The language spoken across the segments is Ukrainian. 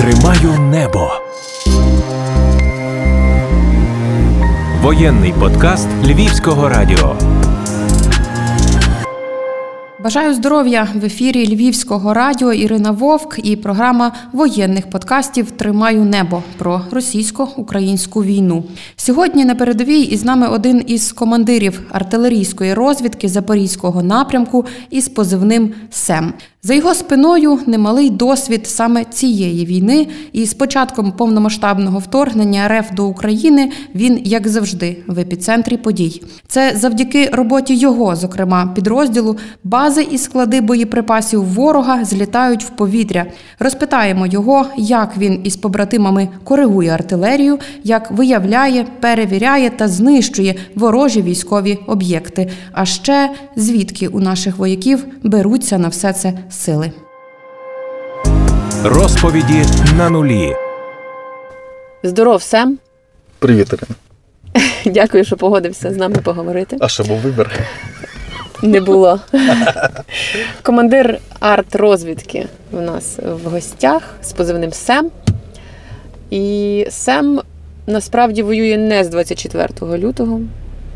Тримаю небо. Воєнний подкаст Львівського радіо. Бажаю здоров'я в ефірі Львівського радіо Ірина Вовк і програма воєнних подкастів Тримаю небо про російсько-українську війну. Сьогодні на передовій із нами один із командирів артилерійської розвідки Запорізького напрямку із позивним СЕМ. За його спиною немалий досвід саме цієї війни, і з початком повномасштабного вторгнення РФ до України він, як завжди, в епіцентрі подій. Це завдяки роботі його, зокрема, підрозділу, бази і склади боєприпасів ворога злітають в повітря. Розпитаємо його, як він із побратимами коригує артилерію, як виявляє, перевіряє та знищує ворожі військові об'єкти. А ще звідки у наших вояків беруться на все це сили. Розповіді на нулі. Здоров, Сем. Привіт, Ірина. Дякую, що погодився з нами поговорити. А що був вибір? Не було. Командир арт-розвідки у нас в гостях з позивним Сем. І Сем насправді воює не з 24 лютого.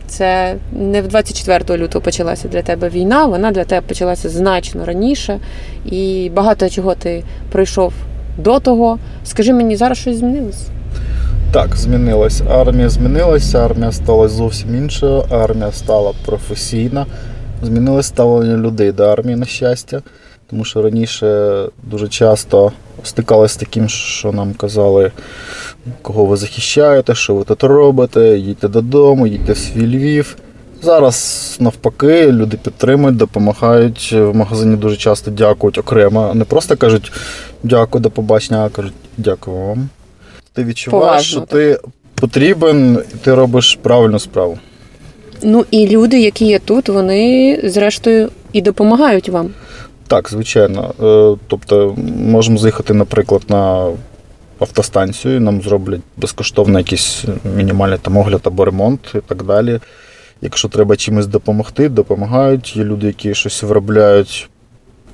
Це не в 24 лютого почалася для тебе війна, вона для тебе почалася значно раніше. І багато чого ти пройшов до того. Скажи мені, зараз щось змінилось? Так, змінилась. Армія змінилася, армія стала зовсім іншою, армія стала професійна. Змінилось ставлення людей до армії, на щастя. Тому що раніше дуже часто стикалися з таким, що нам казали, кого ви захищаєте, що ви тут робите, їдьте додому, їдьте в свій Львів. Зараз навпаки, люди підтримують, допомагають. В магазині дуже часто дякують окремо. Не просто кажуть дякую, до побачення, а кажуть дякую вам. Ти відчуваєш, Поважно, що так. ти потрібен, і ти робиш правильну справу. Ну і люди, які є тут, вони зрештою і допомагають вам. Так, звичайно. Е, Тобто можемо заїхати, наприклад, на автостанцію, нам зроблять безкоштовно якийсь мінімальний там огляд або ремонт і так далі. Якщо треба чимось допомогти, допомагають. Є люди, які щось виробляють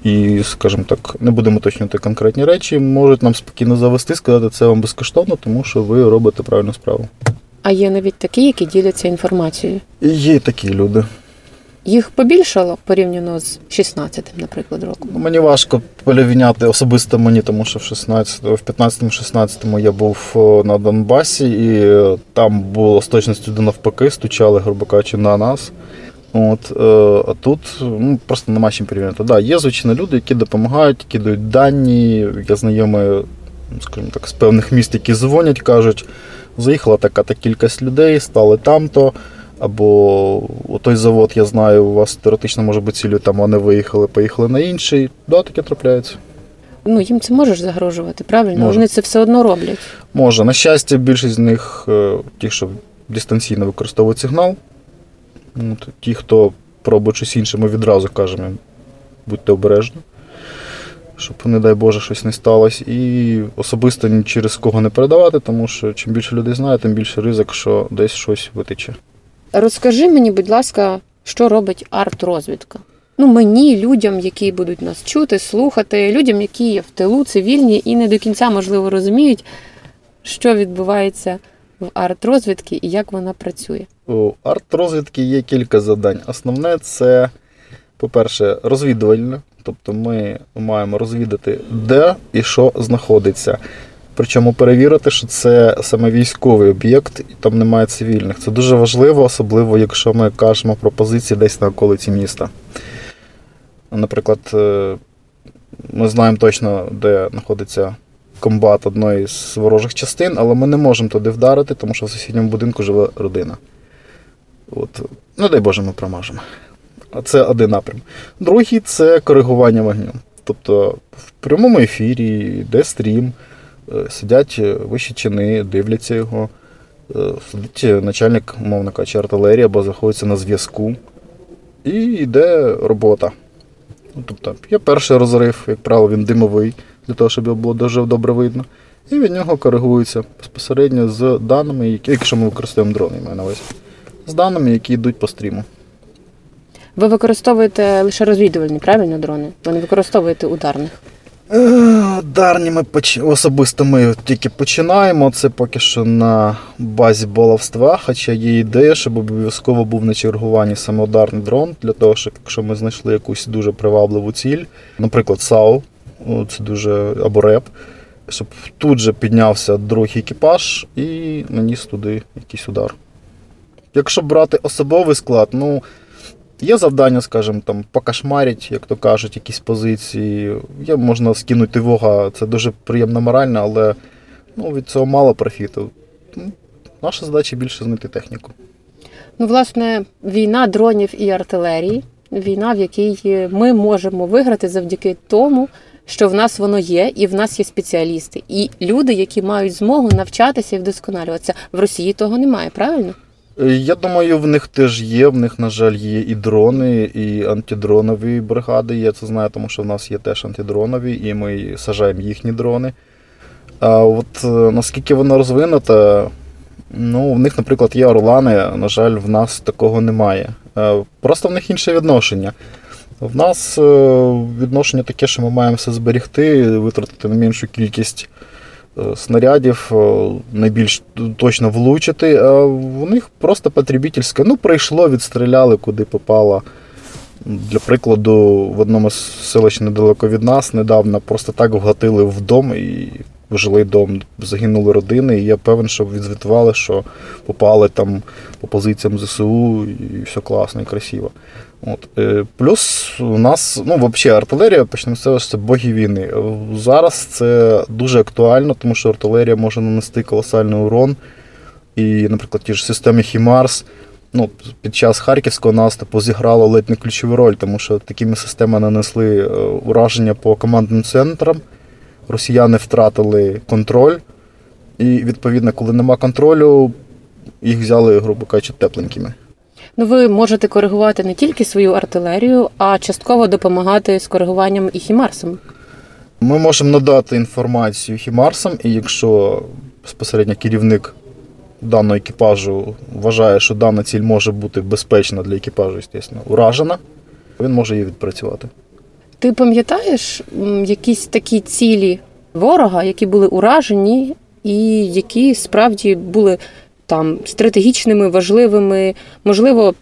і, скажімо так, не будемо уточнювати конкретні речі, можуть нам спокійно завести, сказати, це вам безкоштовно, тому що ви робите правильну справу. А є навіть такі, які діляться інформацією. Є такі люди. Їх побільшало порівняно з 16-м, наприклад, роком. Ну, Мені важко порівняти особисто мені, тому що в 16, в 15-16 я був на Донбасі, і е, там було з точністю до навпаки, стучали, грубо кажучи, на нас. От, е, а тут ну, просто нема чим порівняти. Да, є, звичайно, люди, які допомагають, які дають дані. Я знайомий, скажімо так, з певних міст, які дзвонять, кажуть, заїхала така-та кількість людей, стали там-то. Або той завод, я знаю, у вас теоретично може бути цілю, там вони виїхали, поїхали на інший. Да, таке трапляється. Ну, їм це можеш загрожувати, правильно? Може. Вони це все одно роблять. Може. На щастя, більшість з них, е, ті, що дистанційно використовують сигнал. От, ті, хто пробує щось інше, ми відразу кажемо, їм, будьте обережні, щоб, не дай Боже, щось не сталося. І особисто ні через кого не передавати, тому що чим більше людей знає, тим більше ризик, що десь щось витече. Розкажи мені, будь ласка, що робить арт-розвідка? Ну, мені, людям, які будуть нас чути, слухати, людям, які є в тилу, цивільні і не до кінця, можливо, розуміють, що відбувається в арт-розвідці і як вона працює. У арт-розвідки є кілька завдань. Основне це, по-перше, розвідувальне. Тобто ми маємо розвідати, де і що знаходиться. Причому перевірити, що це саме військовий об'єкт, і там немає цивільних. Це дуже важливо, особливо якщо ми кажемо про позиції десь на околиці міста. Наприклад, е, ми знаємо точно, де знаходиться комбат одної з ворожих частин, але ми не можемо туди вдарити, тому що в сусідньому будинку живе родина. От. Ну, дай Боже, ми промажемо. А це один напрям. Другий це коригування вогню. Тобто в прямому ефірі йде стрім, сидять вищі чини, дивляться його. е, Сидить начальник, умовно кажучи, артилерії або знаходиться на зв'язку. І йде робота. Ну, Тобто є перший розрив, як правило, він димовий, для того, щоб його було дуже добре видно. І від нього коригується безпосередньо з даними, які, якщо ми використовуємо дрони, я маю на увазі. З даними, які йдуть по стріму. Ви використовуєте лише розвідувальні, правильно, дрони? Ви не використовуєте ударних. Е, Ударні ми особисто ми тільки починаємо. Це поки що на базі баловства, хоча є ідея, щоб обов'язково був на чергуванні саме ударний дрон, для того, щоб якщо ми знайшли якусь дуже привабливу ціль, наприклад, САУ, це дуже або РЕП, щоб тут же піднявся другий екіпаж і наніс туди якийсь удар. Якщо брати особовий склад, ну. Є завдання, скажімо, там покашмарить, як то кажуть, якісь позиції. Є, можна скинути вога, це дуже приємно морально, але ну, від цього мало профіту. Наша задача більше знайти техніку. Ну, власне, війна дронів і артилерії, війна, в якій ми можемо виграти завдяки тому, що в нас воно є, і в нас є спеціалісти, і люди, які мають змогу навчатися і вдосконалюватися. В Росії того немає, правильно? Е, Я думаю, в них теж є. В них, на жаль, є і дрони, і антидронові бригади. Я це знаю, тому що в нас є теж антидронові, і ми сажаємо їхні дрони. А от е, наскільки воно розвинуте, ну, в них, наприклад, є орлани, на жаль, в нас такого немає. Е, Просто в них інше відношення. В нас відношення таке, що ми маємо все зберегти, витратити на меншу кількість снарядів, е, найбільш точно влучити. А в них просто потребительське. Ну, прийшло, відстріляли, куди попало. Для прикладу, в одному з селищ недалеко від нас недавно просто так вгатили в дом і в жилий дом. Загинули родини, і я певен, що відзвітували, що попали там по позиціям ЗСУ, і все класно і красиво. От. е, Плюс у нас, ну, взагалі, артилерія, почнемо з цього, це боги війни. Е, Зараз це дуже актуально, тому що артилерія може нанести колосальний урон. І, наприклад, ті ж системи Хімарс ну, під час харківського наступу зіграло ледь не ключову роль, тому що такими системами нанесли е, ураження по командним центрам. Росіяни втратили контроль. І, відповідно, коли нема контролю, їх взяли, грубо кажучи, тепленькими. Ну, ви можете коригувати не тільки свою артилерію, а частково допомагати з коригуванням і хімарсом. Ми можемо надати інформацію хімарсам, і якщо безпосередньо керівник даного екіпажу вважає, що дана ціль може бути безпечна для екіпажу, звісно, уражена, він може її відпрацювати. Ти пам'ятаєш якісь такі цілі ворога, які були уражені, і які справді були там стратегічними, важливими, можливо,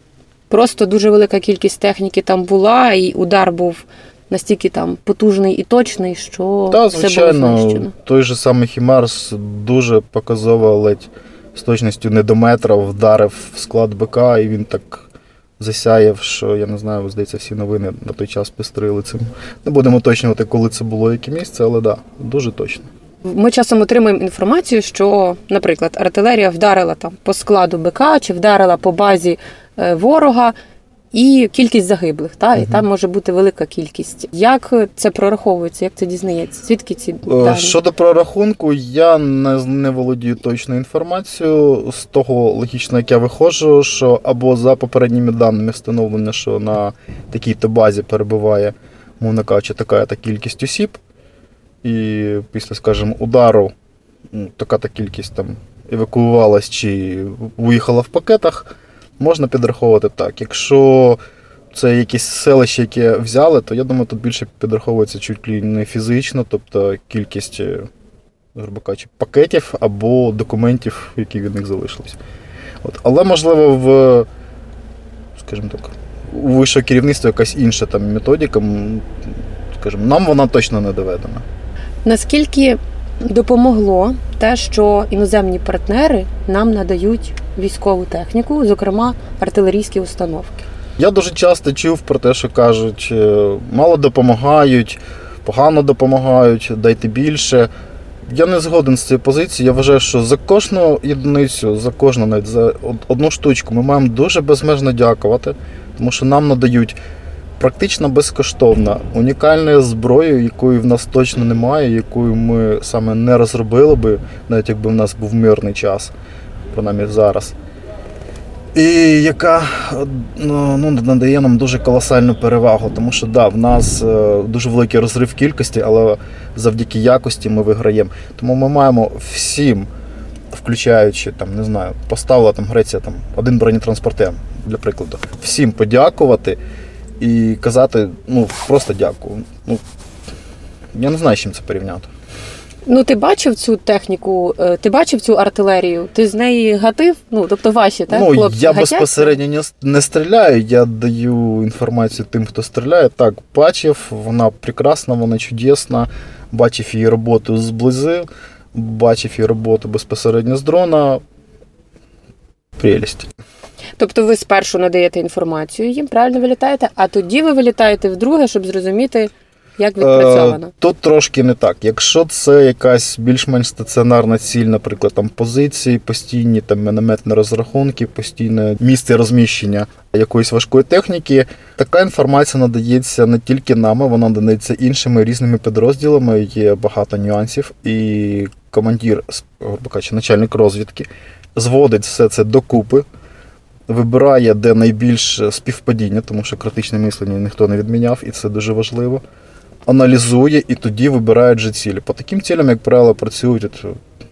просто дуже велика кількість техніки там була, і удар був настільки там потужний і точний, що Та, все було знищено. той же самий Хімарс дуже показово ледь з точністю не до метра вдарив в склад БК, і він так засяяв, що я не знаю, здається, всі новини на той час пестрили цим. Не будемо уточнювати, коли це було, яке місце, але так, да, дуже точно. Ми часом отримуємо інформацію, що, наприклад, артилерія вдарила там по складу БК чи вдарила по базі е, ворога. І кількість загиблих, та і там може бути велика кількість. Як це прораховується? Як це дізнається? Звідки ці Е, дані? Щодо прорахунку, я не, не володію точною інформацією. З того логічно, як я виходжу, що або за попередніми даними встановлено, що на такій-то базі перебуває, мовно кажучи, така та кількість осіб, і після, скажімо, удару така та кількість там евакуювалась чи виїхала в пакетах, можна підраховувати так. Якщо це якесь селище, яке взяли, то я думаю, тут більше підраховується чуть ли не фізично, тобто кількість, е, грубо кажучи, пакетів або документів, які від них залишились. Але можливо в, скажімо так, у вищого керівництва якась інша там методика. Скажімо, нам вона точно не доведена. Наскільки допомогло те, що іноземні партнери нам надають військову техніку, зокрема артилерійські установки? Я дуже часто чув про те, що кажуть, е, мало допомагають, погано допомагають, дайте більше. Я не згоден з цією позицією. Я вважаю, що за кожну єдиницю, за кожну навіть за одну штучку ми маємо дуже безмежно дякувати, тому що нам надають практично безкоштовно унікальну зброю, якої в нас точно немає, якою ми саме не розробили би, навіть якби в нас був мирний час, принаймні зараз. І яка ну, ну, надає нам дуже колосальну перевагу, тому що да, в нас е, дуже великий розрив кількості, але завдяки якості ми виграємо. Тому ми маємо всім, включаючи там, не знаю, поставила там Греція там один бронетранспортер, для прикладу, всім подякувати і казати, ну просто дякую. Ну, я не знаю, з чим це порівняти. Ну, ти бачив цю техніку, е, ти бачив цю артилерію? Ти з неї гатив? Ну, тобто ваші, так? ну, хлопці я гатять? безпосередньо не, не стріляю, я даю інформацію тим, хто стріляє. Так, бачив, вона прекрасна, вона чудесна. Бачив її роботу зблизи, бачив її роботу безпосередньо з дрона. Прелість. Тобто ви спершу надаєте інформацію їм, правильно вилітаєте, а тоді ви вилітаєте вдруге, щоб зрозуміти, як відпрацьовано. Е, Тут трошки не так. Якщо це якась більш-менш стаціонарна ціль, наприклад, там позиції, постійні там мінометні розрахунки, постійне місце розміщення якоїсь важкої техніки, така інформація надається не тільки нами, вона надається іншими різними підрозділами. Є багато нюансів, і командир, грубо кажучи, начальник розвідки, зводить все це докупи. Вибирає, де найбільш співпадіння, тому що критичне мислення ніхто не відміняв, і це дуже важливо аналізує і тоді вибирає вже цілі. По таким цілям, як правило, працюють,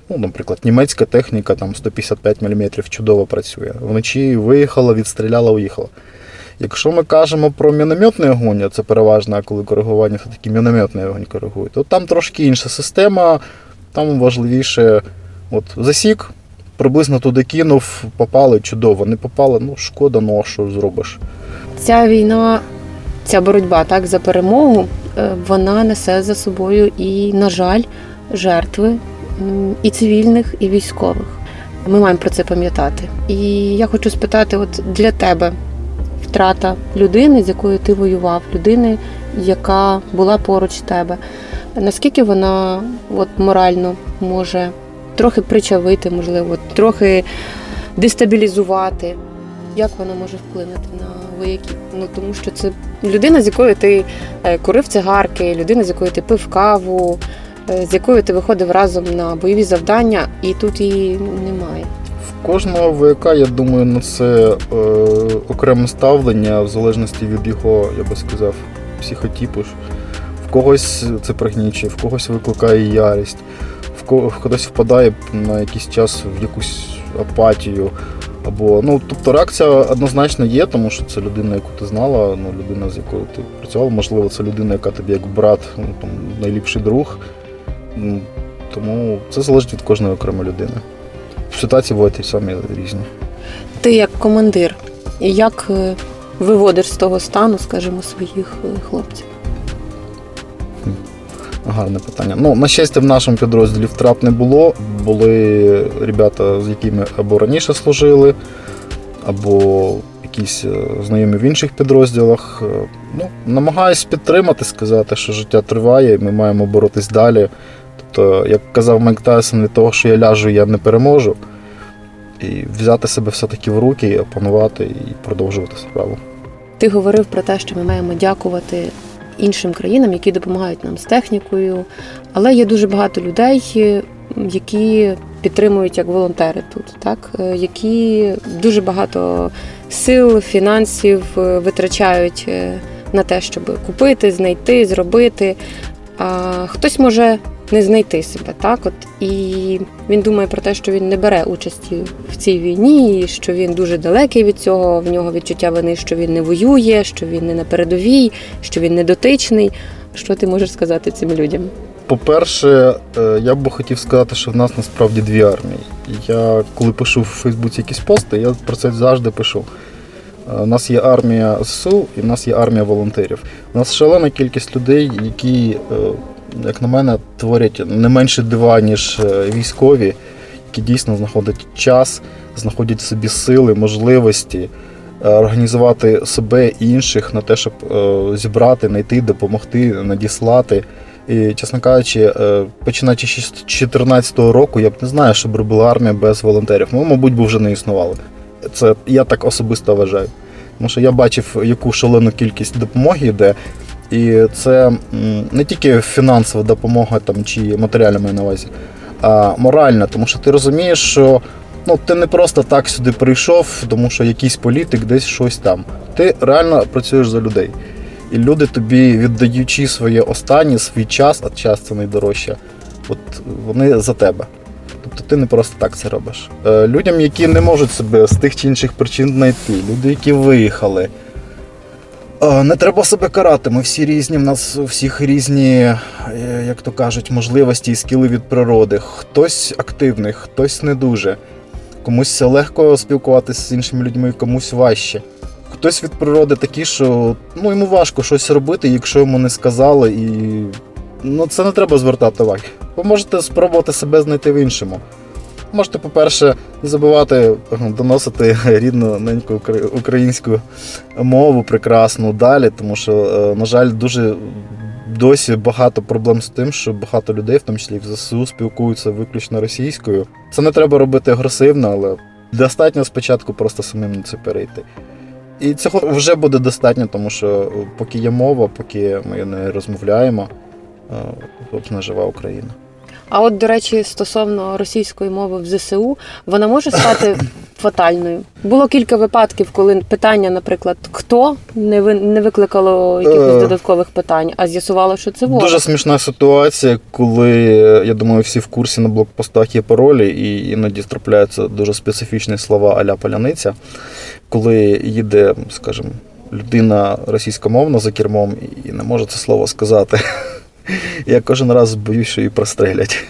ну, наприклад, німецька техніка там 155 мм чудово працює. Вночі виїхала, відстріляла, уїхала. Якщо ми кажемо про мінометний огонь, а це переважно, коли коригування все-таки мінометний огонь коригує, то там трошки інша система, там важливіше от, засік, приблизно туди кинув, попали чудово, не попали, ну шкода, ну а що зробиш. Ця війна, ця боротьба так за перемогу, е, вона несе за собою і, на жаль, жертви і цивільних, і військових. Ми маємо про це пам'ятати. І я хочу спитати: от для тебе втрата людини, з якою ти воював, людини, яка була поруч тебе, наскільки вона от, морально може трохи причавити, можливо, трохи дестабілізувати? Як вона може вплинути на вояків? Ну тому що це людина, з якою ти е, курив цигарки, людина, з якою ти пив каву, е, з якою ти виходив разом на бойові завдання, і тут її немає. В кожного вояка, я думаю, на це е, окреме ставлення, в залежності від його, я би сказав, психотипу. В когось це пригнічує, в когось викликає ярість, хтось впадає на якийсь час в якусь апатію. Або, ну, тобто реакція однозначно є, тому що це людина, яку ти знала, ну, людина, з якою ти працював, можливо, це людина, яка тобі як брат, ну, там, найліпший друг. Тому це залежить від кожної окремої людини. Ситуації бувають і самі різні. Ти як командир, як е, виводиш з того стану, скажімо, своїх е, хлопців? Гарне питання. Ну, на щастя, в нашому підрозділі втрат не було. Були ребята, з якими або раніше служили, або якісь е, знайомі в інших підрозділах. Е, Ну, намагаюсь підтримати, сказати, що життя триває, і ми маємо боротись далі. Тобто, як казав Майк Тайсон, від того, що я ляжу, я не переможу. І взяти себе все-таки в руки, опанувати і продовжувати справу. Ти говорив про те, що ми маємо дякувати іншим країнам, які допомагають нам з технікою. Але є дуже багато людей, е, які підтримують як волонтери тут, так Е, які дуже багато сил, фінансів е, витрачають на те, щоб купити, знайти, зробити. А хтось може не знайти себе, так от і він думає про те, що він не бере участі в цій війні, що він дуже далекий від цього. В нього відчуття вини, що він не воює, що він не на передовій, що він не дотичний. Що ти можеш сказати цим людям? По-перше, е, я б хотів сказати, що в нас насправді дві армії. Я коли пишу в Фейсбуці якісь пости, я про це завжди пишу. Е, У нас є армія ЗСУ і в нас є армія волонтерів. У нас шалена кількість людей, які, е, як на мене, творять не менше дива, ніж е, військові, які дійсно знаходять час, знаходять в собі сили, можливості е, організувати себе і інших на те, щоб е, зібрати, знайти, допомогти, надіслати. І, чесно кажучи, починаючи з 2014 року, я б не знаю, що б робила армія без волонтерів. Ми, мабуть, би вже не існували. Це я так особисто вважаю. Тому що я бачив, яку шалену кількість допомоги йде. І це не тільки фінансова допомога там, чи матеріальна маю на увазі, а моральна, тому що ти розумієш, що ну, ти не просто так сюди прийшов, тому що якийсь політик десь щось там. Ти реально працюєш за людей. І люди тобі, віддаючи своє останнє, свій час, а час це найдорожче, от вони за тебе. Тобто ти не просто так це робиш. Е, людям, які не можуть себе з тих чи інших причин знайти, люди, які виїхали. Е, Не треба себе карати. Ми всі різні. В нас у всіх різні, е, як то кажуть, можливості і скіли від природи. Хтось активний, хтось не дуже. Комусь легко спілкуватися з іншими людьми, комусь важче. Хтось від природи такий, що ну, йому важко щось робити, якщо йому не сказали, і ну, це не треба звертати уваги. Ви можете спробувати себе знайти в іншому. Можете, по-перше, не забувати е, доносити рідну неньку українську мову прекрасну далі, тому що, е, на жаль, дуже досі багато проблем з тим, що багато людей, в тому числі в ЗСУ, спілкуються виключно російською. Це не треба робити агресивно, але достатньо спочатку просто самим на це перейти. І цього вже буде достатньо, тому що е, поки є мова, поки ми не розмовляємо, собственно, жива Україна. А от, до речі, стосовно російської мови в ЗСУ, вона може стати фатальною. Було кілька випадків, коли питання, наприклад, хто не ви не викликало якихось Е. додаткових питань, а з'ясувало, що це ворог. Дуже смішна ситуація, коли я думаю, всі в курсі на блокпостах є паролі, і іноді трапляються дуже специфічні слова аля паляниця. Коли їде, скажімо, людина російськомовна за кермом і не може це слово сказати. Я кожен раз боюсь, що її прострелять.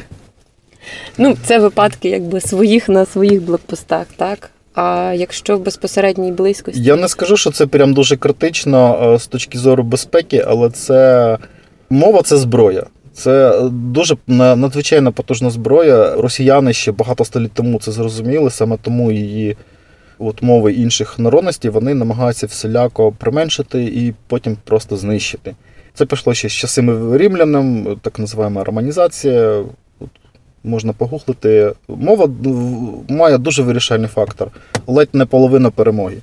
Ну, це випадки якби своїх на своїх блокпостах, так? А якщо в безпосередній близькості. Я не скажу, що це прям дуже критично е, з точки зору безпеки, але це мова це зброя. Це дуже надзвичайно потужна зброя. Росіяни ще багато століть тому це зрозуміли, саме тому її от мови інших народностей вони намагаються всіляко применшити і потім просто знищити. Це пішло ще з часами рівлянам, так називаємо романізація. Можна погуглити. Мова ну, має дуже вирішальний фактор, ледь не половина перемоги.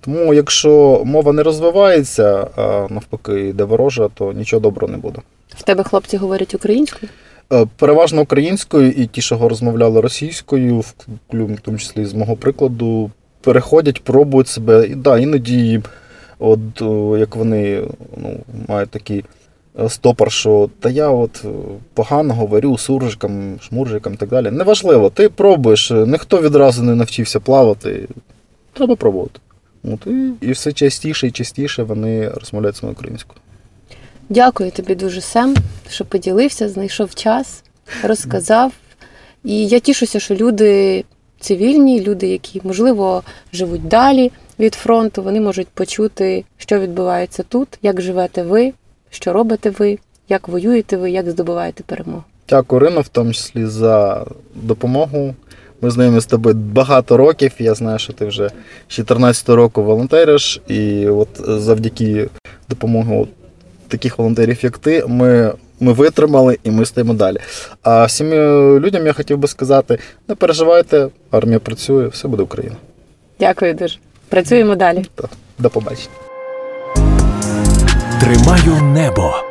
Тому, якщо мова не розвивається, а навпаки йде ворожа, то нічого доброго не буде. В тебе хлопці говорять українською? Е, Переважно українською, і ті, що розмовляли російською, в тому числі з мого прикладу, переходять, пробують себе. І да, іноді, от як вони ну, мають такий е, стопор, що та я от е, погано говорю суржикам, шмуржикам і так далі. Неважливо, ти пробуєш, е, ніхто відразу не навчився плавати. Треба пробувати. От, і, і все частіше і частіше вони розмовляють саме українською. Дякую тобі дуже, Сем, що поділився, знайшов час, розказав. І я тішуся, що люди цивільні, люди, які, можливо, живуть далі від фронту, вони можуть почути, що відбувається тут, як живете ви, що робите ви, як воюєте ви, як здобуваєте перемогу. Дякую, Ірино, в тому числі за допомогу. Ми знайомі з тобою багато років. Я знаю, що ти вже з 14 року волонтериш, і от завдяки допомоги таких волонтерів, як ти, ми, ми витримали і ми стоїмо далі. А всім е, людям я хотів би сказати: не переживайте, армія працює, все буде Україна. Дякую дуже. Працюємо далі. До побачення. Тримаю небо.